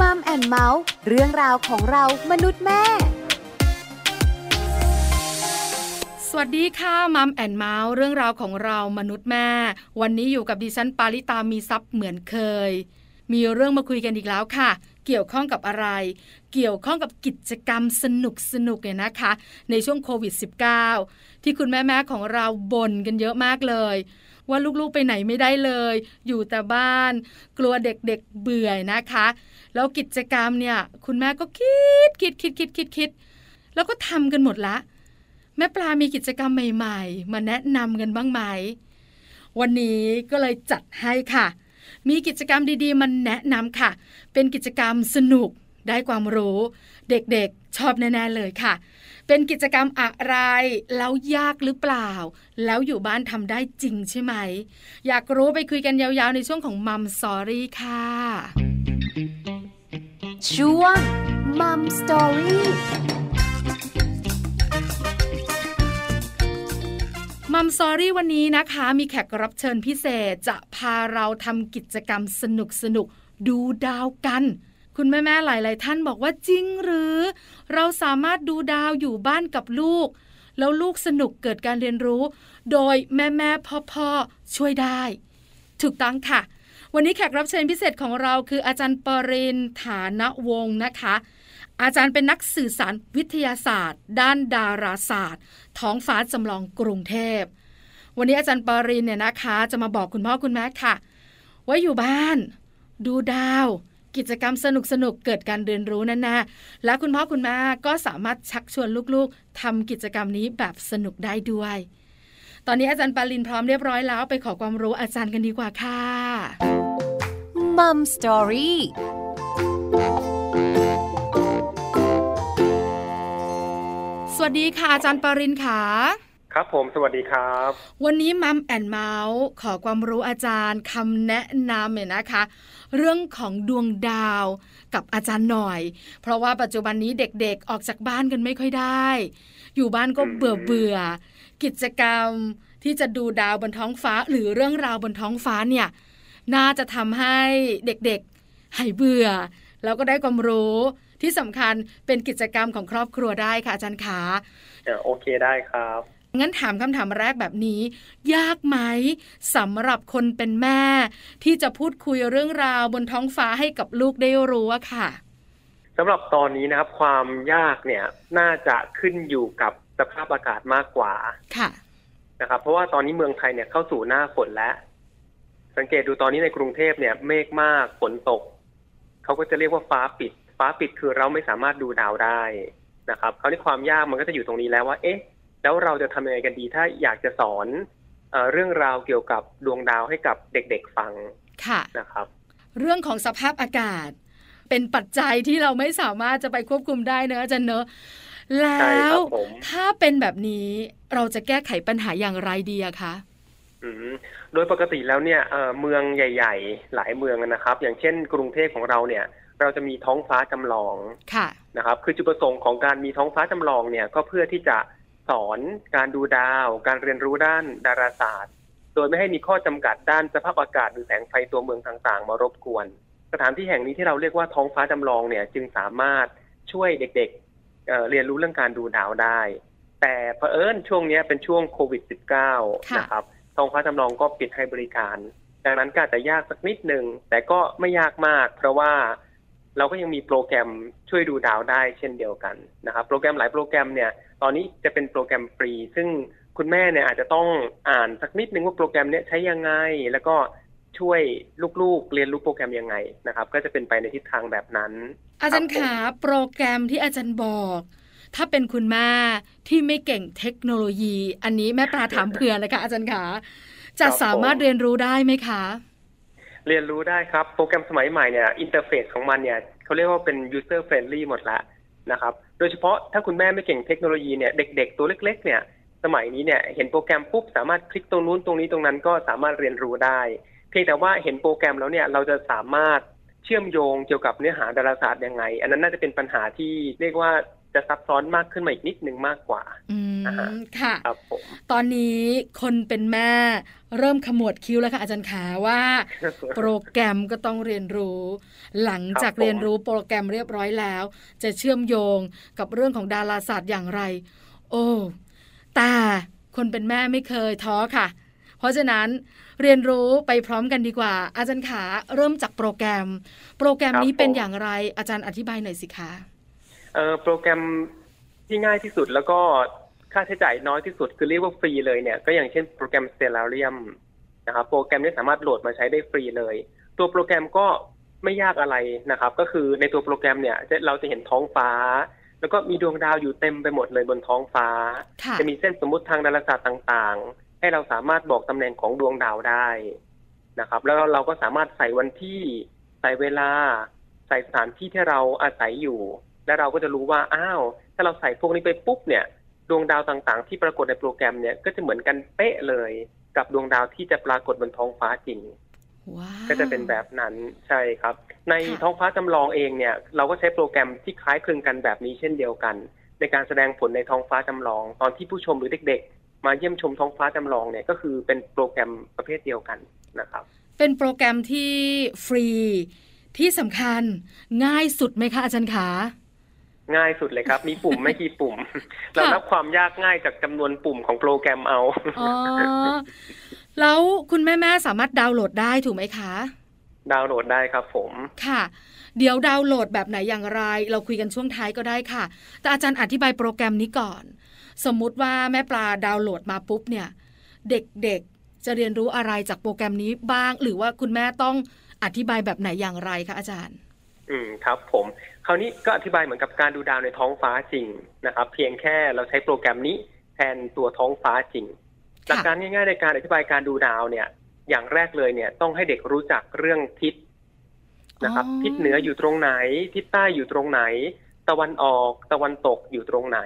Mom and Mouth เรื่องราวของเรามนุษย์แม่ สวัสดีค่ะ Mom and Mouth เรื่องราวของเรามนุษย์แม่ วันนี้อยู่กับดิฉันปาริตามีซัพ์เหมือนเคย มีเรื่องมาคุยกันอีกแล้วค่ะ เกี่ยวข้องกับอะไร เกี่ยวข้องกับกิจกรรมสนุกสนุกเนี่ยนะคะ ในช่วงโควิด -19 ที่คุณแม่ๆของเราบ่นกันเยอะมากเลยว่าลูกๆไปไหนไม่ได้เลย อยู่แต่บ้าน กลัวเด็กๆเบื่อนะคะ แล้วกิจกรรมเนี่ย คุณแม่ก็คิดคิดคิดคิดคิดคิดแล้วก็ทำกันหมดละ แม่ปลามีกิจกรรมใหม่ ๆ มาแนะนำกันบ้างไหม วันนี้ก็เลยจัดให้ค่ะ มีกิจกรรมดีๆ มันแนะนำค่ะ เป็นกิจกรรมสนุกได้ความรู้ เด็กๆชอบแน่ๆเลยค่ะ เป็นกิจกรรมอะไร แล้วยากหรือเปล่า แล้วอยู่บ้านทำได้จริงใช่ไหม อยากรู้ไปคุยกันยาวๆในช่วงของ Mom Story ค่ะ ช่วง Mom Story Mom Story วันนี้นะคะ มีแขกรับเชิญพิเศษจะพาเราทำกิจกรรมสนุกสนุกดูดาวกัน คุณแม่ ๆ หลาย ๆ ท่านบอกว่าจริงหรือ เราสามารถดูดาวอยู่บ้านกับลูก แล้วลูกสนุกเกิดการเรียนรู้ โดยแม่ ๆ พ่อ ๆ ช่วยได้ ถูกต้องค่ะ วันนี้แขกรับเชิญพิเศษของเราคืออาจารย์ปรินฐานวงศ์นะคะ อาจารย์เป็นนักสื่อสารวิทยาศาสตร์ ด้านดาราศาสตร์ ท้องฟ้าจำลองกรุงเทพ วันนี้อาจารย์ปรินเนี่ยนะคะ จะมาบอกคุณพ่อคุณแม่ค่ะ ว่าอยู่บ้าน ดูดาวกิจกรรมสนุกสนุกๆเกิดการเรียนรู้นั่นนะและคุณพ่อคุณแม่ก็สามารถชักชวนลูกๆทำกิจกรรมนี้แบบสนุกได้ด้วย ตอนนี้อาจารย์ปารินพร้อมเรียบร้อยแล้ว ไปขอความรู้อาจารย์กันดีกว่าค่ะ Mom Story สวัสดีค่ะอาจารย์ปารินค่ะครับผมสวัสดีครับ วันนี้ Mom and Mouth ขอความรู้อาจารย์คำแนะนำเนี่ยนะคะ เรื่องของดวงดาวกับอาจารย์หน่อย เพราะว่าปัจจุบันนี้เด็กๆออกจากบ้านกันไม่ค่อยได้ อยู่บ้านก็อืมเบื่อเบื่อๆ กิจกรรมที่จะดูดาวบนท้องฟ้าหรือเรื่องราวบนท้องฟ้าเนี่ยน่าจะทำให้เด็กๆหายเบื่อ แล้วก็ได้ความรู้ที่สำคัญเป็นกิจกรรมของครอบครัวได้ค่ะอาจารย์ขาเอ่อโอเคได้ครับงั้นถามคำถามแรกแบบนี้ ยากไหมสำหรับคนเป็นแม่ ที่จะพูดคุยเรื่องราวบนท้องฟ้าให้กับลูกได้รู้อะค่ะสำหรับตอนนี้นะครับความยากเนี่ยน่าจะขึ้นอยู่กับ สภาพอากาศมากกว่า ค่ะ นะครับ เพราะว่าตอนนี้เมืองไทยเนี่ยเข้าสู่หน้าฝนแล้ว สังเกตดูตอนนี้ในกรุงเทพเนี่ย เมฆมากฝนตก เขาก็จะเรียกว่าฟ้าปิด ฟ้าปิดคือเราไม่สามารถดูดาวได้นะครับคราวนี้ความยากมันก็จะอยู่ตรงนี้แล้วว่า เอ๊ะ แล้วเราจะทำยังไงกันดี ถ้าอยากจะสอนเออเรื่องราวเกี่ยวกับดวงดาวให้กับเด็กๆฟัง ค่ะ นะครับ เรื่องของสภาพอากาศ เป็นปัจจัยที่เราไม่สามารถจะไปควบคุมได้เนอะอาจารย์เนอะ แล้ใช่ครัวบผมถ้าเป็นแบบนี้เราจะแก้ไขปัญหาอย่างไรดีอะคะอืมโดยปกติแล้วเนี่ยเอ่อเมืองใหญ่ ๆ หลายเมืองนะครับ อย่างเช่น กรุงเทพของเราเนี่ย เราจะมีท้องฟ้าจำลองค่ะนะครับ คือจุดประสงค์ของการมีท้องฟ้าจำลองเนี่ย ก็เพื่อที่จะสอนการดูดาว การเรียนรู้ด้านดาราศาสตร์ โดยไม่ให้มีข้อจำกัดด้านสภาพอากาศหรือแสงไฟตัวเมืองต่างๆ มารบกวน สถานที่แห่งนี้ที่เราเรียกว่าท้องฟ้าจำลองเนี่ย จึงสามารถช่วยเด็กๆ เอ่อเรียนรู้เรื่องการดูดาวได้ แต่เผอิญช่วงเนี้ยเป็นช่วงโควิด -19 ค่ะนะครับท้องฟ้าจำลองก็ปิดให้บริการ ดังนั้นก็อาจจะยากสักนิดหนึ่งแต่ก็ไม่ยากมาก เพราะว่าเราก็ยังมีโปรแกรมช่วยดูดาวได้เช่นเดียวกันนะครับ โปรแกรมหลายโปรแกรมเนี่ย ตอนนี้จะเป็นโปรแกรมฟรี ซึ่งคุณแม่เนี่ยอาจจะต้องอ่านสักนิดนึงว่าโปรแกรมเนี้ยใช้ยังไง แล้วก็ ช่วยลูกๆ เรียนรู้โปรแกรมยังไงนะครับ ก็จะเป็นไปในทิศทางแบบนั้น อาจารย์คบผมขาโปรแกรมที่อาจารย์บอก ถ้าเป็นคุณแม่ที่ไม่เก่งเทคโนโลยี อันนี้แม่ปลาถามเผื่อเลยค่ะอาจารย์ขาจะสามารถเรียนรู้ได้ไหมคะ เรียนรู้ได้ครับ โปรแกรมสมัยใหม่เนี่ยอินเทอร์เฟซของมันเนี่ยเขาเรียกว่าเป็น user friendly หมดละนะครับ โดยเฉพาะถ้าคุณแม่ไม่เก่งเทคโนโลยีเนี่ยเด็ก ๆ ตัวเล็ก ๆ เนี่ย สมัยนี้เนี่ยเห็นโปรแกรมปุ๊บสามารถคลิกตรงนู้นตรงนี้ตรงนั้นก็สามารถเรียนรู้ได้เพียงแต่ว่าเห็นโปรแกรมแล้วเนี่ยเราจะสามารถเชื่อมโยงเกี่ยวกับเนื้อหาดาราศาสตร์ยังไง อันนั้นน่าจะเป็นปัญหาที่เรียกว่าจะซับซ้อนมากขึ้นมาอีกนิดนึงมากกว่าอืมอ่าฮะค่ะครับผมตอนนี้คนเป็นแม่เริ่มขมวดคิ้วแล้วค่ะอาจารย์ขาว่า โปรแกรมก็ต้องเรียนรู้ หลังจากครับผมเรียนรู้โปรแกรมเรียบร้อยแล้ว จะเชื่อมโยงกับเรื่องของดาราศาสตร์อย่างไร โอ้แต่คนเป็นแม่ไม่เคยท้อค่ะ เพราะฉะนั้น เรียนรู้ไปพร้อมกันดีกว่า อาจารย์ขาเริ่มจากโปรแกรม โปรแกรมนี้เป็นอย่างไรอาจารย์อธิบายหน่อยสิคะเอ่อโปรแกรมที่ง่ายที่สุดแล้วก็ค่าใช้จ่ายน้อยที่สุดคือเรียกว่าฟรีเลยเนี่ยก็อย่างเช่นโปรแกรม Stellarium นะครับโปรแกรมนี้สามารถโหลดมาใช้ได้ฟรีเลย ตัวโปรแกรมก็ไม่ยากอะไรนะครับ ก็คือในตัวโปรแกรมเนี่ยจะเราจะเห็นท้องฟ้า แล้วก็มีดวงดาวอยู่เต็มไปหมดเลยบนท้องฟ้าค่ะจะมีเส้นสมมุติทางดาราศาสตร์ต่างๆ ให้เราสามารถบอกตำแหน่งของดวงดาวได้นะครับ แล้วเราก็สามารถใส่วันที่ใส่เวลา ใส่สถานที่ที่เราอาศัยอยู่ และเราก็จะรู้ว่าอ้าว ถ้าเราใส่พวกนี้ไปปุ๊บเนี่ย ดวงดาวต่างๆ ที่ปรากฏในโปรแกรมเนี่ยก็จะเหมือนกันเป๊ะเลยกับดวงดาวที่จะปรากฏบนท้องฟ้าจริงว้าวก็จะเป็นแบบนั้นใช่ครับ ในค่ะท้องฟ้าจำลองเองเนี่ย เราก็ใช้โปรแกรมที่คล้ายคลึงกันแบบนี้เช่นเดียวกัน ในการแสดงผลในท้องฟ้าจำลอง ตอนที่ผู้ชมหรือเด็กๆ มาเยี่ยมชมท้องฟ้าจำลองเนี่ยก็คือเป็นโปรแกรมประเภทเดียวกันนะครับ เป็นโปรแกรมที่ฟรีที่สำคัญง่ายสุดไหมคะอาจารย์ขาง่ายสุดเลยครับ มีปุ่มไม่กี่ปุ่ม เรานับความยากง่ายจากจำนวนปุ่มของโปรแกรมเอาอ๋อแล้วคุณแม่แม่ๆสามารถดาวน์โหลดได้ถูกไหมคะ ดาวน์โหลดได้ครับผม ค่ะ เดี๋ยวดาวน์โหลดแบบไหนอย่างไร เราคุยกันช่วงท้ายก็ได้ค่ะ แต่อาจารย์อธิบายโปรแกรมนี้ก่อน สมมุติว่าแม่ปลาดาวน์โหลดมาปุ๊บเนี่ย เด็กๆจะเรียนรู้อะไรจากโปรแกรมนี้บ้าง หรือว่าคุณแม่ต้องอธิบายแบบไหนอย่างไรคะอาจารย์ อืมครับ ผมคราวนี้ก็อธิบายเหมือนกับการดูดาวในท้องฟ้าจริงนะครับ เพียงแค่เราใช้โปรแกรมนี้แทนตัวท้องฟ้าจริงหลักการง่ายๆในการอธิบายการดูดาวเนี่ย อย่างแรกเลยเนี่ยต้องให้เด็กรู้จักเรื่องทิศนะครับอ๋อทิศเหนืออยู่ตรงไหน ทิศใต้อยู่ตรงไหน ตะวันออกตะวันตกอยู่ตรงไหน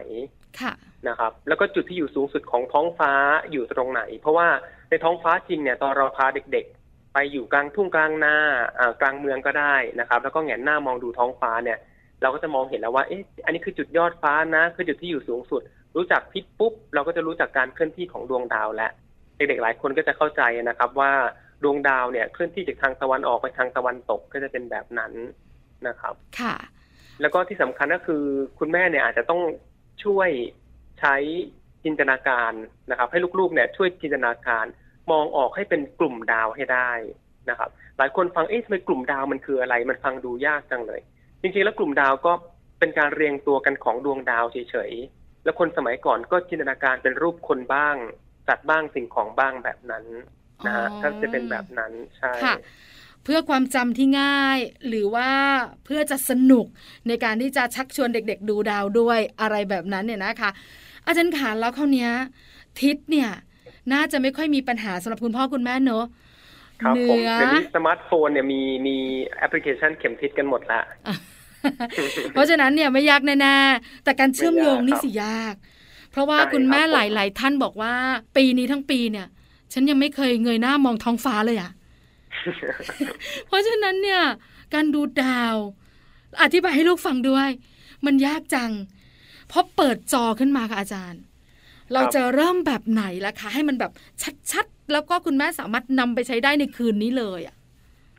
ค่ะนะครับ แล้วก็จุดที่อยู่สูงสุดของท้องฟ้าอยู่ตรงไหน เพราะว่าในท้องฟ้าจริงเนี่ยตอนเราพาเด็กๆ ไปอยู่กลางทุ่งกลางนาอ่ากลางเมืองก็ได้นะครับ แล้วก็แหงนหน้ามองดูท้องฟ้าเนี่ย เราก็จะมองเห็นแล้วว่าเอ๊ะอันนี้คือจุดยอดฟ้านะ คือจุดที่อยู่สูงสุด รู้จักทิศปุ๊บ เราก็จะรู้จักการเคลื่อนที่ของดวงดาวแล้วเด็กๆหลายคนก็จะเข้าใจนะครับว่าดวงดาวเนี่ยเคลื่อนที่จากทางตะวันออกไปทางตะวันตกก็จะเป็นแบบนั้นนะครับ ค่ะ แล้วก็ที่สำคัญก็คือคุณแม่เนี่ยอาจจะต้อง ช่วยใช้จินตนาการนะครับ ให้ลูกๆเนี่ยช่วยจินตนาการ มองออกให้เป็นกลุ่มดาวให้ได้นะครับ หลายคนฟังเอ๊ะทำไมกลุ่มดาวมันคืออะไร มันฟังดูยากจังเลย จริงๆแล้วกลุ่มดาวก็เป็นการเรียงตัวกันของดวงดาวเฉยๆแล้วคนสมัยก่อนก็จินตนาการเป็นรูปคนบ้างสัตว์บ้างสิ่งของบ้างแบบนั้นนะฮะอ๋อก็จะเป็นแบบนั้นใช่ค่ะ เพื่อความจำที่ง่าย หรือว่าเพื่อจะสนุกในการที่จะชักชวนเด็ก ๆ ดูดาวด้วยอะไรแบบนั้นเนี่ยนะคะ อาจารย์ขาแล้วคราวเนี้ย ทิศเนี่ยน่าจะไม่ค่อยมีปัญหาสำหรับคุณพ่อคุณแม่เนอะครับเหนืผมอเดี๋ยวนี้สมาร์ทโฟนเนี่ยมีมีแอปพลิเคชันเข็มทิศกันหมดละเพราะฉะนั้นเนี่ยไม่ยากแน่ๆแต่การเชื่อมโยงนี่ไม่ยากครับสิยาก เพราะว่าใช่คุณแม่ครับผมหลาย ๆ ท่านบอกว่า ปีนี้ทั้งปีเนี่ย ฉันยังไม่เคยเงยหน้ามองท้องฟ้าเลยอะ เพราะฉะนั้นเนี่ยการดูดาว อธิบายให้ลูกฟังด้วย มันยากจัง เพราะเปิดจอขึ้นมาค่ะอาจารย์ เราจะเริ่มแบบไหนล่ะคะ ให้มันแบบชัดๆ แล้วก็คุณแม่สามารถนำไปใช้ได้ในคืนนี้เลยอะ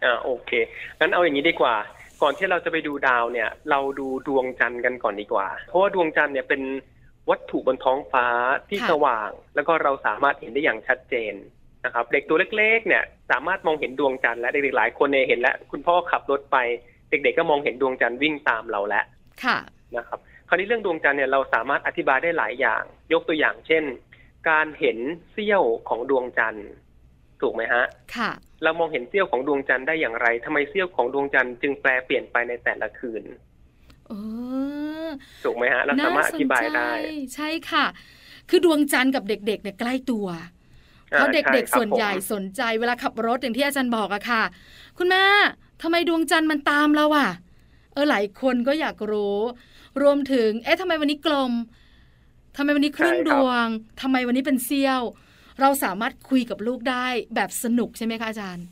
อ่าโอเคงั้นเอาอย่างนี้ดีกว่า ก่อนที่เราจะไปดูดาวเนี่ย เราดูดวงจันทร์กันก่อนดีกว่า เพราะว่าดวงจันทร์เนี่ยเป็นวัตถุบนท้องฟ้าที่ค่ะสว่าง แล้วก็เราสามารถเห็นได้อย่างชัดเจน นะครับเด็กตัวเล็กๆเนี่ยสามารถมองเห็นดวงจันทร์และเด็กๆหลายคนเนี่ยเห็นแล้ว คุณพ่อขับรถไป เด็กๆก็มองเห็นดวงจันทร์วิ่งตามเราแล้วค่ะนะครับ คราวนี้เรื่องดวงจันทร์เนี่ยเราสามารถอธิบายได้หลายอย่าง ยกตัวอย่างเช่น การเห็นเสี้ยวของดวงจันทร์ถูกไหมฮะค่ะ เรามองเห็นเสี้ยวของดวงจันทร์ได้อย่างไรทำไมเสี้ยวของดวงจันทร์จึงแปลเปลี่ยนไปในแต่ละคืนเออถูกไหมฮะเราสามารถอธิบายได้น่สนใจใช่ค่ะ คือดวงจันทร์กับเด็กๆเนี่ยใกล้ตัว เพราะอ่าเด็กใช่ๆครับส่วนใหญ่ผมสนใจเวลาขับรถอย่างที่อาจารย์บอกอะค่ะ คุณแม่ทำไมดวงจันทร์มันตามเราอะเออหลายคนก็อยากรู้ รวมถึง เอ๊ะทำไมวันนี้กลมทำไมวันนี้ครึ่งดวงทำไมวันนี้เป็นเสี้ยว เราสามารถคุยกับลูกได้แบบสนุกใช่ไหมคะอาจารย์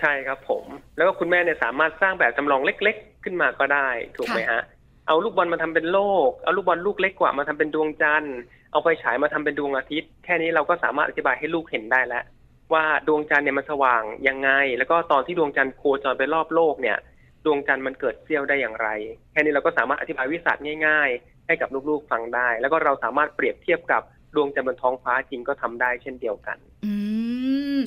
ใช่ครับผม แล้วก็คุณแม่เนี่ยสามารถสร้างแบบจำลองเล็ก ๆ ขึ้นมาก็ได้ถูกไหมฮะเอาลูกบอลมาทำเป็นโลก เอาลูกบอลลูกเล็กกว่ามาทำเป็นดวงจันทร์ เอาไฟฉายมาทำเป็นดวงอาทิตย์ แค่นี้เราก็สามารถอธิบายให้ลูกเห็นได้แล้ว ว่าดวงจันทร์เนี่ยมันสว่างยังไง แล้วก็ตอนที่ดวงจันทร์โคจรไปรอบโลกเนี่ย ดวงจันทร์มันเกิดเสี้ยวได้อย่างไร แค่นี้เราก็สามารถอธิบายวิสัชง่าย ๆ ให้กับลูกๆฟังได้ แล้วก็เราสามารถเปรียบเทียบกับดวงจันทร์บนท้องฟ้าจริงก็ทำได้เช่นเดียวกัน อืม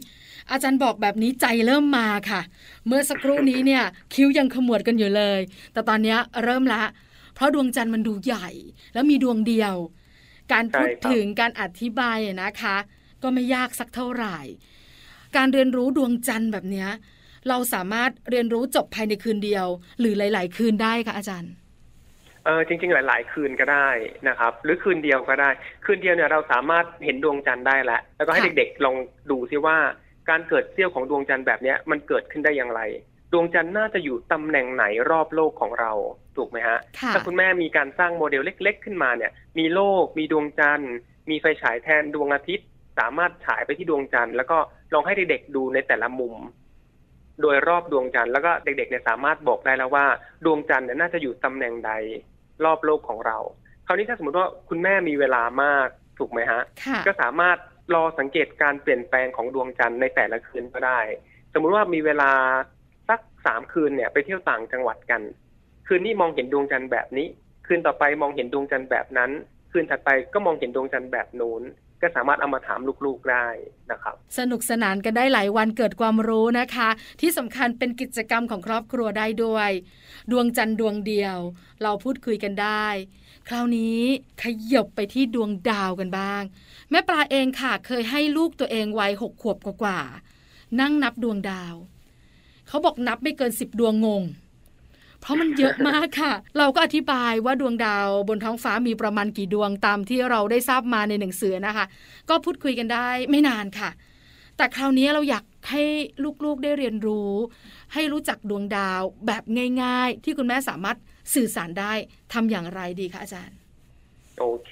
อาจารย์บอกแบบนี้ใจเริ่มมาค่ะ เมื่อสักครู่นี้เนี่ย คิ้วยังขมวดกันอยู่เลย แต่ตอนนี้เริ่มละ เพราะดวงจันทร์มันดูใหญ่ แล้วมีดวงเดียว การพูดถึงการอธิบายนะคะ ก็ไม่ยากสักเท่าไหร่ การเรียนรู้ดวงจันทร์แบบนี้เราสามารถเรียนรู้จบภายในคืนเดียว หรือหลาย ๆ คืนได้คะอาจารย์เออจริง ๆ หลาย ๆ คืนก็ได้นะครับ หรือคืนเดียวก็ได้ คืนเดียวเนี่ยเราสามารถเห็นดวงจันทร์ได้แล้วแล้วก็ให้เด็ก ๆ ลองดูซิว่า การเกิดเสี้ยวของดวงจันทร์แบบนี้มันเกิดขึ้นได้อย่างไร ดวงจันทร์น่าจะอยู่ตำแหน่งไหนรอบโลกของเรา ถูกไหมฮะ ถ้าคุณแม่มีการสร้างโมเดลเล็ก ๆ ขึ้นมาเนี่ย มีโลก มีดวงจันทร์ มีไฟฉายแทนดวงอาทิตย์ สามารถฉายไปที่ดวงจันทร์แล้วก็ลองให้เด็กๆดูในแต่ละมุม โดยรอบดวงจันทร์แล้วก็เด็กๆเนี่ยสามารถบอกได้แล้วว่า ดวงจันทร์เนี่ยน่าจะอยู่ตำแหน่งใดรอบโลกของเรา คราวนี้ถ้าสมมติว่าคุณแม่มีเวลามากถูกไหมฮะ ก็สามารถรอสังเกตการเปลี่ยนแปลงของดวงจันทร์ในแต่ละคืนก็ได้ สมมุติว่ามีเวลาสักสามคืนเนี่ยไปเที่ยวต่างจังหวัดกัน คืนนี้มองเห็นดวงจันทร์แบบนี้ คืนต่อไปมองเห็นดวงจันทร์แบบนั้น คืนถัดไปก็มองเห็นดวงจันทร์แบบนู้นก็สามารถเอามาถามลูกๆได้นะครับ สนุกสนานกันได้หลายวันเกิดความรู้นะคะ ที่สำคัญเป็นกิจกรรมของครอบครัวได้ด้วย ดวงจันทร์ดวงเดียว เราพูดคุยกันได้ คราวนี้ขยบไปที่ดวงดาวกันบ้าง แม่ปลาเองค่ะ เคยให้ลูกตัวเองวัยหกขวบกว่าๆนั่งนับดวงดาว เขาบอกนับไม่เกินสิบดวงงง เพราะมันเยอะมากค่ะ เราก็อธิบายว่าดวงดาวบนท้องฟ้ามีประมาณกี่ดวงตามที่เราได้ทราบมาในหนังสือนะคะ ก็พูดคุยกันได้ไม่นานค่ะ แต่คราวนี้เราอยากให้ลูกๆได้เรียนรู้ ให้รู้จักดวงดาวแบบง่าย ๆ ที่คุณแม่สามารถสื่อสารได้ทำอย่างไรดีคะอาจารย์ โอเค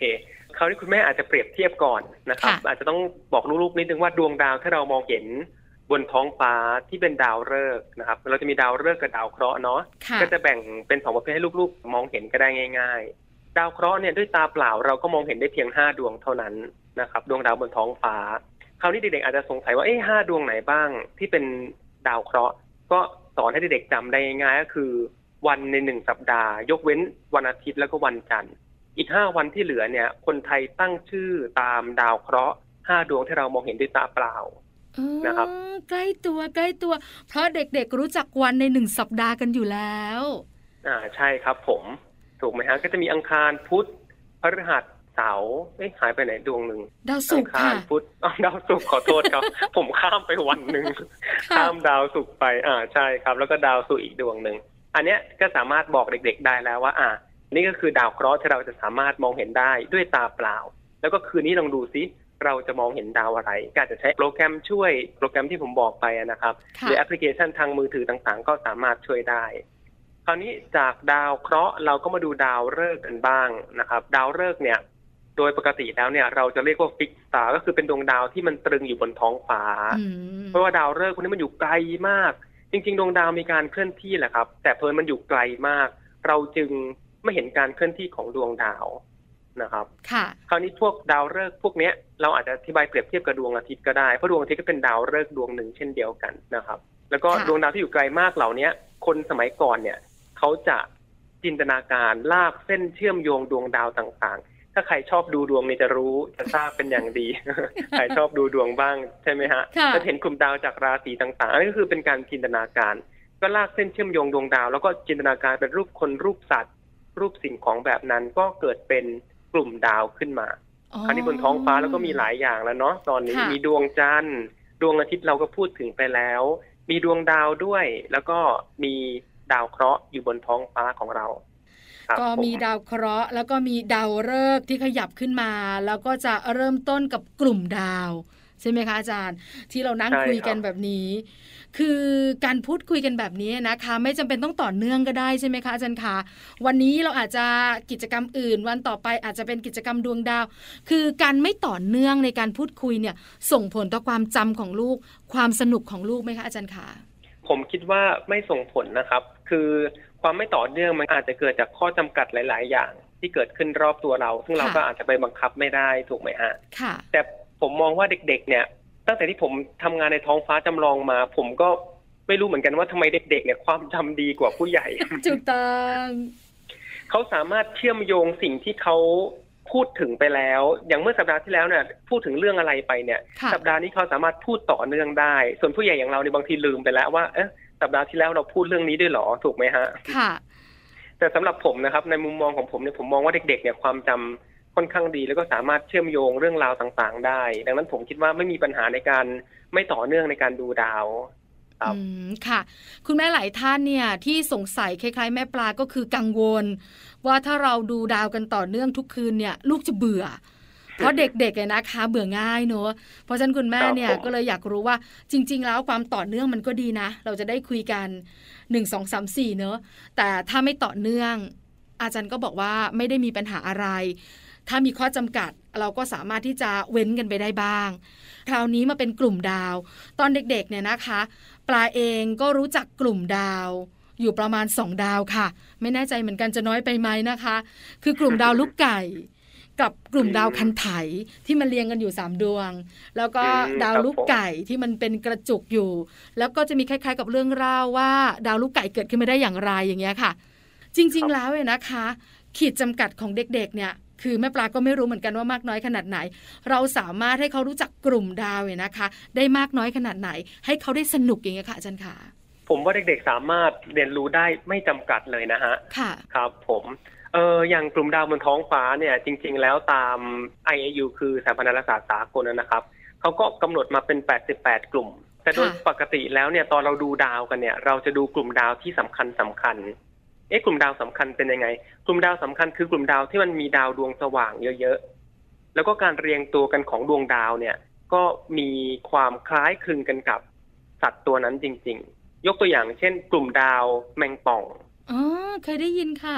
คราวนี้คุณแม่อาจจะเปรียบเทียบก่อนนะครับ อาจจะต้องบอกลูกๆนิดนึงว่าดวงดาวที่เรามองเห็น บนท้องฟ้าที่เป็นดาวฤกษ์นะครับ เราจะมีดาวฤกษ์กับดาวเคราะห์เนาะก็จะแบ่งเป็นสองประเภทให้ลูกๆ มองเห็นก็ได้ง่าย ๆ ดาวเคราะห์เนี่ยด้วยตาเปล่าเราก็มองเห็นได้เพียงห้าดวงเท่านั้นนะครับ ดวงดาวบนท้องฟ้า คราวนี้เด็กๆอาจจะสงสัยว่าเอ๊ะห้าดวงไหนบ้าง ที่เป็นดาวเคราะห์ ก็สอนให้เด็กๆจำได้ง่ายๆก็คือ วันในหนึ่งสัปดาห์ ยกเว้นวันอาทิตย์แล้วก็วันจันทร์อีกห้าวันที่เหลือเนี่ย คนไทยตั้งชื่อตามดาวเคราะห์ห้าดวงที่เรามองเห็นด้วยตาเปล่า นะครับใกล้ตัวใกล้ตัว เพราะเด็กๆรู้จักวันในหนึ่งสัปดาห์กันอยู่แล้ว อ่าใช่ครับผม ถูกไหมฮะก็จะมีอังคารพุธพฤหัสเสาร์เอ้หายไปไหนดวงหนึ่งดาวศุกร์ค่ะพุธดาวศุกร์ขอโทษครับ ผมข้ามไปวันหนึ่งข้ามดาวศุกร์ไป อ่าใช่ครับ แล้วก็ดาวศุกร์อีกดวงหนึ่งอันเนี้ยก็สามารถบอกเด็ก ๆ ได้แล้วว่า อ่า นี่ก็คือดาวเคราะห์ที่เราจะสามารถมองเห็นได้ด้วยตาเปล่า แล้วก็คืนนี้ลองดูซิ เราจะมองเห็นดาวอะไรก็จะใช้โปรแกรมช่วยโปรแกรมที่ผมบอกไปนะครับ หรือแอปพลิเคชันทางมือถือต่างๆ ก็สามารถช่วยได้ คราวนี้จากดาวเคราะห์เราก็มาดูดาวฤกษ์กันบ้างนะครับ ดาวฤกษ์เนี่ย โดยปกติแล้วเนี่ย เราจะเรียกว่า fixed star ก็คือเป็นดวงดาวที่มันตรึงอยู่บนท้องฟ้า เพราะว่าดาวฤกษ์พวกนี้มันอยู่ไกลมาก จริง ๆ ดวงดาวมีการเคลื่อนที่แหละครับ แต่เผอิญมันอยู่ไกลมาก เราจึงไม่เห็นการเคลื่อนที่ของดวงดาว นะครับค่ะคราวนี้พวกดาวฤกษ์พวกเนี้ยเราอาจจะอธิบายเปรียบเทียบกับดวงอาทิตย์ก็ได้เพราะดวงอาทิตย์ก็เป็นดาวฤกษ์ดวงหนึ่งเช่นเดียวกันนะครับ แล้วก็ดวงดาวที่อยู่ไกลมากเหล่านี้คนสมัยก่อนเนี่ยเขาจะจินตนาการลากเส้นเชื่อมโยงดวงดาวต่างๆ ถ้าใครชอบดูดวงนี่จะรู้จะทราบเป็นอย่างดี ใครชอบดูดวงบ้างใช่ไหมฮะจะเห็นกลุ่มดาวจากราศีต่างๆอันนี้ก็คือเป็นการจินตนาการ ก็ลากเส้นเชื่อมโยงดวงดาว แล้วก็จินตนาการเป็นรูปคนรูปสัตว์ รูปสิ่งของแบบนั้นก็เกิดเป็นก ลุ่มดาวขึ้นมา คราวนี้บนท้องฟ้าแล้วก็มีหลายอย่างแล้วเนาะตอนนี้มีดวงจันทร์ดวงอาทิตย์เราก็พูดถึงไปแล้ว มีดวงดาวด้วย แล้วก็มีดาวเคราะห์อยู่บนท้องฟ้าของเราก็มีดาวเคราะห์แล้วก็มีดาวฤกษ์ที่ขยับขึ้นมา แล้วก็จะเริ่มต้นกับกลุ่มดาว ใช่ไหมคะอาจารย์ ที่เรานั่งคุยกันแบบนี้ คือการพูดคุยกันแบบนี้นะคะ ไม่จำเป็นต้องต่อเนื่องก็ได้ใช่ไหมคะอาจารย์คะวันนี้เราอาจจะกิจกรรมอื่น วันต่อไปอาจจะเป็นกิจกรรมดวงดาว คือการไม่ต่อเนื่องในการพูดคุยเนี่ย ส่งผลต่อความจำของลูก ความสนุกของลูกไหมคะอาจารย์คะผมคิดว่าไม่ส่งผลนะครับ คือความไม่ต่อเนื่องมันอาจจะเกิดจากข้อจำกัดหลาย ๆ อย่างที่เกิดขึ้นรอบตัวเรา ซึ่งเราก็อาจจะไปบังคับไม่ได้ถูกไหมฮะค่ะแต่ผมมองว่าเด็ก ๆ เนี่ย ตั้งแต่ที่ผมทำงานในท้องฟ้าจำลองมา ผมก็ไม่รู้เหมือนกันว่าทำไมเด็กๆเนี่ยความจำดีกว่าผู้ใหญ่ถูกต้องเขาสามารถเชื่อมโยงสิ่งที่เขาพูดถึงไปแล้ว อย่างเมื่อสัปดาห์ที่แล้วเนี่ยพูดถึงเรื่องอะไรไปเนี่ยค่ะสัปดาห์นี้เขาสามารถพูดต่อเนื่องได้ ส่วนผู้ใหญ่อย่างเราในยบางทีลืมไปแล้วว่าเอ๊ะสัปดาห์ที่แล้วเราพูดเรื่องนี้ด้วยเหรอถูกไหมฮะ ค่ะ แต่สำหรับผมนะครับ ในมุมมองของผมเนี่ยผมมองว่าเด็ก ๆ เนี่ยความจำ ค่อนข้างดี แล้วก็สามารถเชื่อมโยงเรื่องราวต่างๆ ได้ ดังนั้นผมคิดว่าไม่มีปัญหาในการไม่ต่อเนื่องในการดูดาวครับอืมค่ะ คุณแม่หลายท่านเนี่ยที่สงสัยคล้ายๆ แม่ปลาก็คือกังวล ว่าถ้าเราดูดาวกันต่อเนื่องทุกคืนเนี่ย ลูกจะเบื่อ เพราะเด็กๆเนี่ยนะคะ เบื่อง่ายเนอะเพราะฉะนั้นคุณแม่เนี่ยครับผมก็เลยอยากรู้ว่าจริง ๆ แล้วความต่อเนื่องมันก็ดีนะ เราจะได้คุยกันหนึ่งสองสามสี่เนอะแต่ถ้าไม่ต่อเนื่อง อาจารย์ก็บอกว่าไม่ได้มีปัญหาอะไร ถ้ามีข้อจำกัดเราก็สามารถที่จะเว้นกันไปได้บ้าง คราวนี้มาเป็นกลุ่มดาว ตอนเด็กๆเนี่ยนะคะ ปลาเองก็รู้จักกลุ่มดาวอยู่ประมาณสองดาวค่ะ ไม่แน่ใจเหมือนกันจะน้อยไปไหมนะคะ คือกลุ่มดาวลูกไก่ กับกลุ่มดาวคันไถที่มันเรียงกันอยู่สามดวง แล้วก็อืมดาวครับลูกไก่ที่มันเป็นกระจุกอยู่ แล้วก็จะมีคล้ายๆ กับเรื่องเล่าว่า ดาวลูกไก่เกิดขึ้นมาได้อย่างไรอย่างเงี้ยค่ะ จริง ๆ แล้วเนี่ยนะคะ ขีดจำกัดของเด็กๆเนี่ย คือแม่ปลาก็ไม่รู้เหมือนกันว่ามากน้อยขนาดไหน เราสามารถให้เขารู้จักกลุ่มดาวเนี่ยนะคะ ได้มากน้อยขนาดไหน ให้เขาได้สนุกอย่างเงี้ยค่ะอาจารย์ขาผมว่าเด็กๆสามารถเรียนรู้ได้ไม่จำกัดเลยนะฮะค่ะครับ ผมเอออย่างกลุ่มดาวบนท้องฟ้าเนี่ย จริง ๆ แล้วตาม IAU คือสถาบันดาราศาสตร์สากลนะครับเขาก็กำหนดมาเป็น 88 กลุ่ม แต่โดยค่ะปกติแล้วเนี่ยตอนเราดูดาวกันเนี่ย เราจะดูกลุ่มดาวที่สำคัญสำคัญ เอ๊ะกลุ่มดาวสำคัญเป็นยังไง กลุ่มดาวสำคัญคือกลุ่มดาวที่มันมีดาวดวงสว่างเยอะๆ แล้วก็การเรียงตัวกันของดวงดาวเนี่ย ก็มีความคล้ายคลึงกันกับสัตว์ตัวนั้นจริง ๆ ยกตัวอย่างเช่น กลุ่มดาวแมงป่องอ๋อเคยได้ยินค่ะ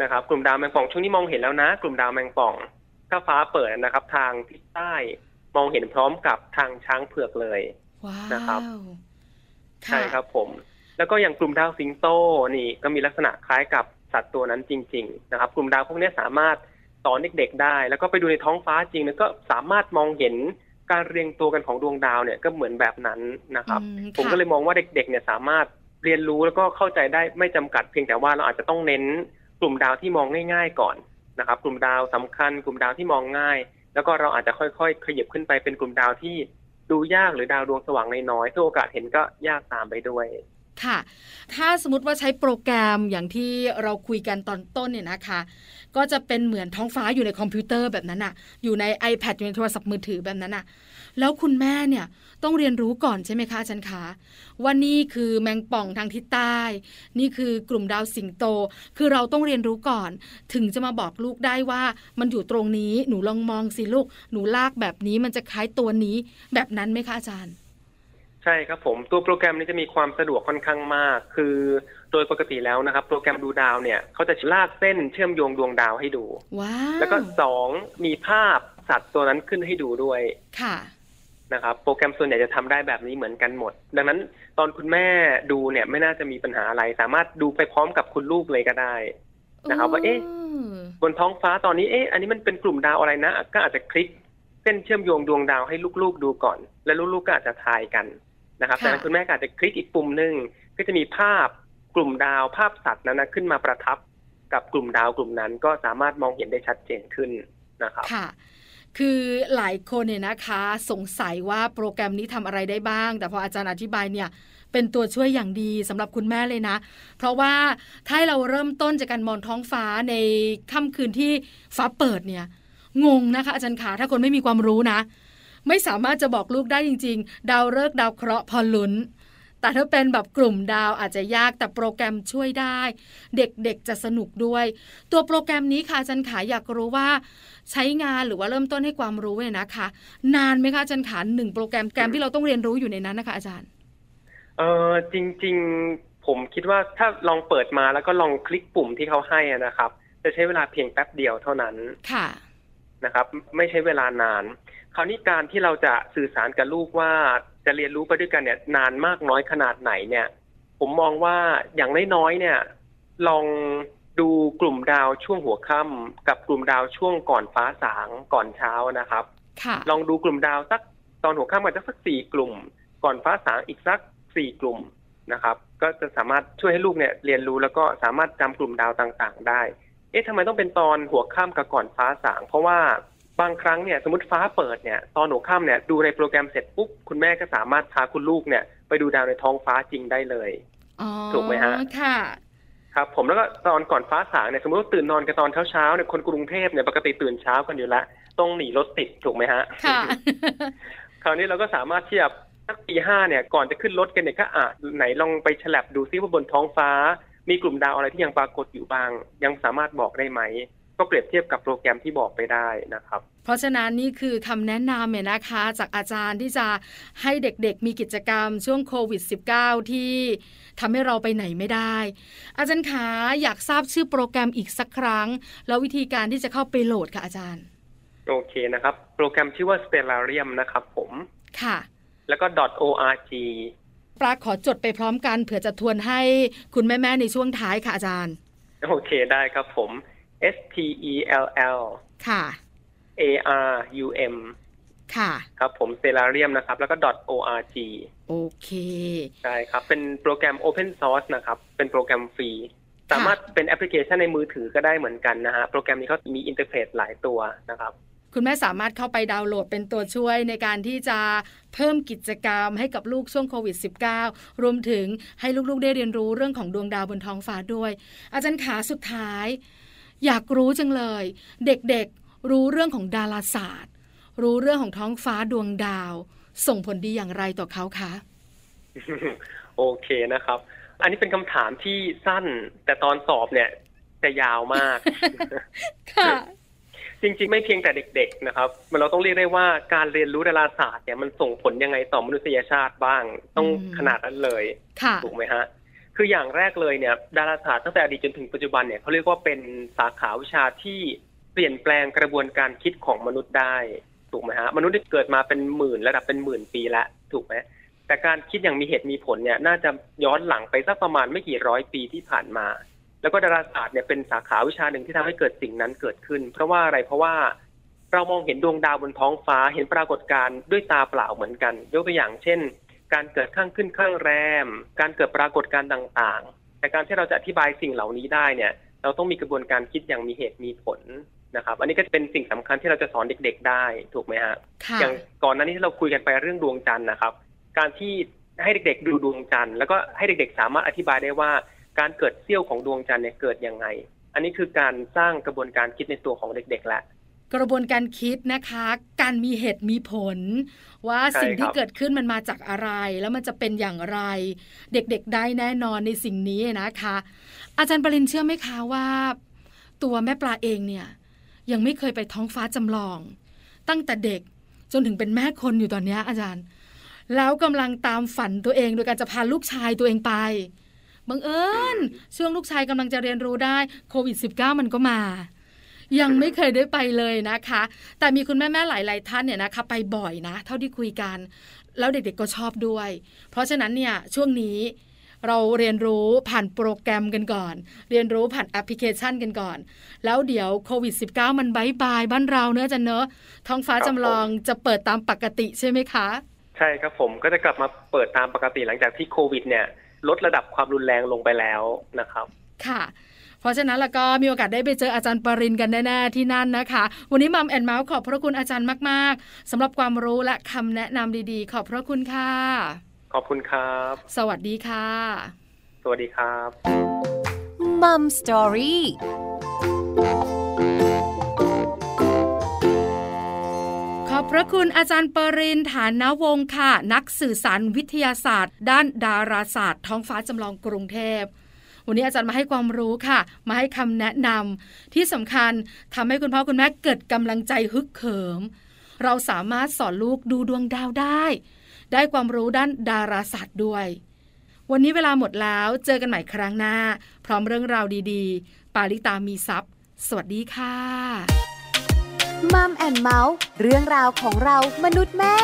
นะครับกลุ่มดาวแมงป่องช่วงนี้มองเห็นแล้วนะ กลุ่มดาวแมงป่องถ้าฟ้าเปิดนะครับ ทางทิศใต้มองเห็นพร้อมกับทางช้างเผือกเลยว้าวนะครับะใช่ครับผม แล้วก็อย่างกลุ่มดาวสิงโตนี่ก็มีลักษณะคล้ายกับสัตว์ตัวนั้นจริง ๆ นะครับ กลุ่มดาวพวกนี้สามารถสอนเด็กๆได้ แล้วก็ไปดูในท้องฟ้าจริงแล้วก็สามารถมองเห็นการเรียงตัวกันของดวงดาวเนี่ยก็เหมือนแบบนั้นนะครับอืผมค่ะก็เลยมองว่าเด็กๆเนี่ยสามารถเรียนรู้แล้วก็เข้าใจได้ไม่จำกัดเพียงแต่ว่าเราอาจจะต้องเน้นกลุ่มดาวที่มองง่าย ๆ ก่อนนะครับ กลุ่มดาวสำคัญ กลุ่มดาวที่มองง่าย แล้วก็เราอาจจะค่อยๆ ขยับขึ้นไปเป็นกลุ่มดาวที่ดูยากหรือดาวดวงสว่างน้อยๆซึ่งโอกาสเห็นก็ยากตามไปด้วย ค่ะ ถ้าสมมติว่าใช้โปรแกรมอย่างที่เราคุยกันตอนต้นเนี่ยนะคะ ก็จะเป็นเหมือนท้องฟ้าอยู่ในคอมพิวเตอร์แบบนั้นอะอยู่ใน iPad อยู่ในโทรศัพท์มือถือแบบนั้นอะแล้วคุณแม่เนี่ยต้องเรียนรู้ก่อนใช่ไหมคะอาจารย์คะว่านี่คือแมงป่องทางทิศใต้ นี่คือกลุ่มดาวสิงโต คือเราต้องเรียนรู้ก่อน ถึงจะมาบอกลูกได้ว่ามันอยู่ตรงนี้หนูลองมองสิลูก หนูลากแบบนี้มันจะคล้ายตัวนี้แบบนั้นไหมคะอาจารย์ ใช่ครับผมตัวโปรแกรมนี้จะมีความสะดวกค่อนข้างมาก คือโดยปกติแล้วนะครับ โปรแกรมดูดาวเนี่ยเขาจะลากเส้นเชื่อมโยงดวงดาวให้ดู ว้าวแล้วก็สองมีภาพสัตว์ตัวนั้นขึ้นให้ดูด้วยค่ะ นะครับ โปรแกรมส่วนใหญ่จะทำได้แบบนี้เหมือนกันหมด ดังนั้นตอนคุณแม่ดูเนี่ยไม่น่าจะมีปัญหาอะไร สามารถดูไปพร้อมกับคุณลูกเลยก็ได้นะครับ ว่าเอ๊ะบนท้องฟ้าตอนนี้เอ๊ะอันนี้มันเป็นกลุ่มดาวอะไรนะ ก็อาจจะคลิกเส้นเชื่อมโยงดวงดาวให้ลูกๆดูก่อน แล้วลูกๆก็อาจจะทายกัน นะครับค่ะจากนั้นคุณแม่ก็อาจจะคลิกอีกปุ่มหนึ่งก็จะมีภาพกลุ่มดาวภาพสัตว์นั้นนะขึ้นมาประทับกับกลุ่มดาวกลุ่มนั้นก็สามารถมองเห็นได้ชัดเจนขึ้นนะครับค่ะ คือหลายคนเนี่ยนะคะ สงสัยว่าโปรแกรมนี้ทำอะไรได้บ้าง แต่พออาจารย์อธิบายเนี่ยเป็นตัวช่วยอย่างดีสำหรับคุณแม่เลยนะ เพราะว่าถ้าให้เราเริ่มต้นจากการมองท้องฟ้าในค่ำคืนที่ฟ้าเปิดเนี่ยงงนะคะอาจารย์ขาถ้าคนไม่มีความรู้นะ ไม่สามารถจะบอกลูกได้จริง ๆ ดาวฤกษ์ดาวเคราะห์พอลุ้น แต่ถ้าเป็นแบบกลุ่มดาวอาจจะยากแต่โปรแกรมช่วยได้ เด็กๆจะสนุกด้วย ตัวโปรแกรมนี้ค่ะอาจารย์ขาอยากรู้ว่า ใช้งานหรือว่าเริ่มต้นให้ความรู้เนี่ยนะคะ นานไหมคะอาจารย์ขาหนึ่งโปรแกรมแกรมที่เราต้องเรียนรู้อยู่ในนั้นนะคะ อาจารย์เออจริง ๆ ผมคิดว่าถ้าลองเปิดมาแล้วก็ลองคลิกปุ่มที่เขาให้อะนะครับ จะใช้เวลาเพียงแป๊บเดียวเท่านั้นค่ะนะครับ ไม่ใช้เวลานาน คราวนี้การที่เราจะสื่อสารกับลูกว่าจะจะเรียนรู้ไปด้วยกันเนี่ย นานมากน้อยขนาดไหนเนี่ย ผมมองว่าอย่างน้อยๆเนี่ย ลองดูกลุ่มดาวช่วงหัวค่ำกับกลุ่มดาวช่วงก่อนฟ้าสางก่อนเช้านะครับค่ะลองดูกลุ่มดาวสักตอนหัวค่ำกันสักสี่กลุ่ม ก่อนฟ้าสางอีกสักสี่กลุ่มนะครับ ก็จะสามารถช่วยให้ลูกเนี่ยเรียนรู้แล้วก็สามารถจำกลุ่มดาวต่างๆ ได้ เอ๊ะทำไมต้องเป็นตอนหัวค่ำกับก่อนฟ้าสาง เพราะว่า บางครั้งเนี่ยสมมติฟ้าเปิดเนี่ยตอนหัวค่ำเนี่ยดูในโปรแกรมเสร็จปุ๊บคุณแม่ก็สามารถพาคุณลูกเนี่ยไปดูดาวในท้องฟ้าจริงได้เลยอ๋อถูกไหมฮะค่ะ ครับ ผมแล้วก็ตอนก่อนฟ้าสางเนี่ยสมมติว่าตื่นนอนกันตอนเช้าๆเนี่ยคนกรุงเทพเนี่ยปกติตื่นเช้ากันอยู่แล้วต้องหนีรถติดถูกไหมฮะค่ะคราวนี้เราก็สามารถที่จะสักตีห้าเนี่ยก่อนจะขึ้นรถกันเนี่ยก็อะไหนลองไปฉลับดูซิว่าบนท้องฟ้า มีกลุ่มดาวอะไรที่ยังปรากฏอยู่บ้าง ยังสามารถบอกได้ไหม ก็เปรียบเทียบกับโปรแกรมที่บอกไปได้นะครับ เพราะฉะนั้นนี่คือคำแนะนำเนี่ยนะคะ จากอาจารย์ที่จะให้เด็กๆ มีกิจกรรมช่วงโควิด -19 ที่ทำให้เราไปไหนไม่ได้ อาจารย์ขาอยากทราบชื่อโปรแกรมอีกสักครั้ง แล้ววิธีการที่จะเข้าไปโหลดค่ะอาจารย์ โอเคนะครับ โปรแกรมชื่อว่า Stellarium นะครับผมค่ะ แล้วก็ .org ปลาขอจดไปพร้อมกันเผื่อจะทวนให้คุณแม่ๆในช่วงท้ายค่ะอาจารย์ โอเคได้ครับผม S T E L L ค่ะ A R U M ค่ะ ครับผม Stellarium นะครับ แล้วก็ .org โอเค ใช่ครับ เป็นโปรแกรม Open Source นะครับ เป็นโปรแกรมฟรี สามารถเป็นแอปพลิเคชันในมือถือก็ได้เหมือนกันนะฮะ โปรแกรมนี้เขามีอินเทอร์เฟซหลายตัวนะครับคุณแม่สามารถเข้าไปดาวน์โหลดเป็นตัวช่วยในการที่จะเพิ่มกิจกรรมให้กับลูกช่วงโควิด -19 รวมถึงให้ลูกๆได้เรียนรู้เรื่องของดวงดาวบนท้องฟ้าด้วย อาจารย์ขาสุดท้าย อยากรู้จังเลย เด็กๆรู้เรื่องของดาราศาสตร์ รู้เรื่องของท้องฟ้าดวงดาว ส่งผลดีอย่างไรต่อเขาคะโอเคนะครับ อันนี้เป็นคำถามที่สั้น แต่ตอนสอบเนี่ยจะยาวมาก ค่ะ จริงๆ ไม่เพียงแต่เด็ก ๆ นะครับ มันเราต้องเรียกได้ว่าการเรียนรู้ดาราศาสตร์เนี่ยมันส่งผลยังไงต่อมนุษยชาติบ้าง ต้องอืมขนาดนั้นเลยค่ะถูกไหมฮะ คืออย่างแรกเลยเนี่ยดาราศาสตร์ตั้งแต่อดีตจนถึงปัจจุบันเนี่ยเขาเรียกว่าเป็นสาขาวิชาที่เปลี่ยนแปลงกระบวนการคิดของมนุษย์ได้ถูกไหมฮะมนุษย์ที่เกิดมาเป็นหมื่นระดับเป็นหมื่นปีแล้วถูกไหมแต่การคิดอย่างมีเหตุมีผลเนี่ยน่าจะย้อนหลังไปสักประมาณไม่กี่ร้อยปีที่ผ่านมา แล้วก็ดาราศาสตร์เนี่ยเป็นสาขาวิชาหนึ่งที่ทำให้เกิดสิ่งนั้นเกิดขึ้น เพราะว่าอะไรเพราะว่าเรามองเห็นดวงดาวบนท้องฟ้าเห็นปรากฏการณ์ด้วยตาเปล่าเหมือนกัน ยกตัวอย่างเช่น การเกิดข้างขึ้นข้างแรม การเกิดปรากฏการณ์ต่างๆ แต่การที่เราจะอธิบายสิ่งเหล่านี้ได้เนี่ย เราต้องมีกระบวนการคิดอย่างมีเหตุมีผลนะครับ อันนี้ก็เป็นสิ่งสำคัญที่เราจะสอนเด็ก ๆ ได้ถูกไหมฮะค่ะอย่างก่อนหน้านี้ที่เราคุยกันไปเรื่องดวงจันทร์นะครับ การที่ให้เด็ก ๆ ดูดวงจันทร์แล้วก็ให้เด็ก ๆ สามารถอธิบายได้ว่าการเกิดเสี้ยวของดวงจันทร์เนี่ยเกิดยังไง อันนี้คือการสร้างกระบวนการคิดในตัวของเด็ก ๆ แล้ว กระบวนการคิดนะคะ การมีเหตุมีผล ว่าใช่สิ่งที่ครับเกิดขึ้นมันมาจากอะไร แล้วมันจะเป็นอย่างไร เด็กๆได้แน่นอนในสิ่งนี้นะคะ อาจารย์ปรินเชื่อไหมคะว่า ตัวแม่ปลาเองเนี่ย ยังไม่เคยไปท้องฟ้าจำลอง ตั้งแต่เด็กจนถึงเป็นแม่คนอยู่ตอนเนี้ยอาจารย์ แล้วกำลังตามฝันตัวเอง โดยการจะพาลูกชายตัวเองไปบังเอิญช่วงลูกชายกำลังจะเรียนรู้ได้โควิด -19 มันก็มา ยังไม่เคยได้ไปเลยนะคะ แต่มีคุณแม่ๆหลาย ๆ ท่านเนี่ยนะคะ ไปบ่อยนะ เท่าที่คุยกัน แล้วเด็กๆก็ชอบด้วย เพราะฉะนั้นเนี่ยช่วงนี้เราเรียนรู้ผ่านโปรแกรมกันก่อน เรียนรู้ผ่านแอปพลิเคชันกันก่อน แล้วเดี๋ยวโควิด -19 มัน bye bye บ้านเราเนอะอาจารย์เนอะ ครับ ท้องฟ้าจำลองจะเปิดตามปกติใช่ไหมคะ ใช่ครับผมก็จะกลับมาเปิดตามปกติหลังจากที่โควิดเนี่ยลดระดับความรุนแรงลงไปแล้วนะครับ ค่ะ เพราะฉะนั้นแล้วก็มีโอกาสได้ไปเจออาจารย์ปรินกันแน่ๆที่นั่นนะคะ วันนี้มัมแอนเมาส์ขอบพระคุณอาจารย์มาก ๆสำหรับความรู้และคำแนะนำดีๆ ขอบพระคุณค่ะ ขอบคุณครับ สวัสดีค่ะ สวัสดีครับมัมสตอรี่ขอบพระคุณอาจารย์ปรินฐานวงศ์ค่ะ นักสื่อสารวิทยาศาสตร์ ด้านดาราศาสตร์ ท้องฟ้าจำลองกรุงเทพ วันนี้อาจารย์มาให้ความรู้ค่ะ มาให้คำแนะนำที่สำคัญทำให้คุณพ่อคุณแม่เกิดกำลังใจฮึกเหิม เราสามารถสอนลูกดูดวงดาวได้ ได้ความรู้ด้านดาราศาสตร์ด้วย วันนี้เวลาหมดแล้วเจอกันใหม่ครั้งหน้า พร้อมเรื่องราวดีๆ ปาลิตามีซัพ์สวัสดีค่ะมัมแอนเมาส์เรื่องราวของเรามนุษย์แม่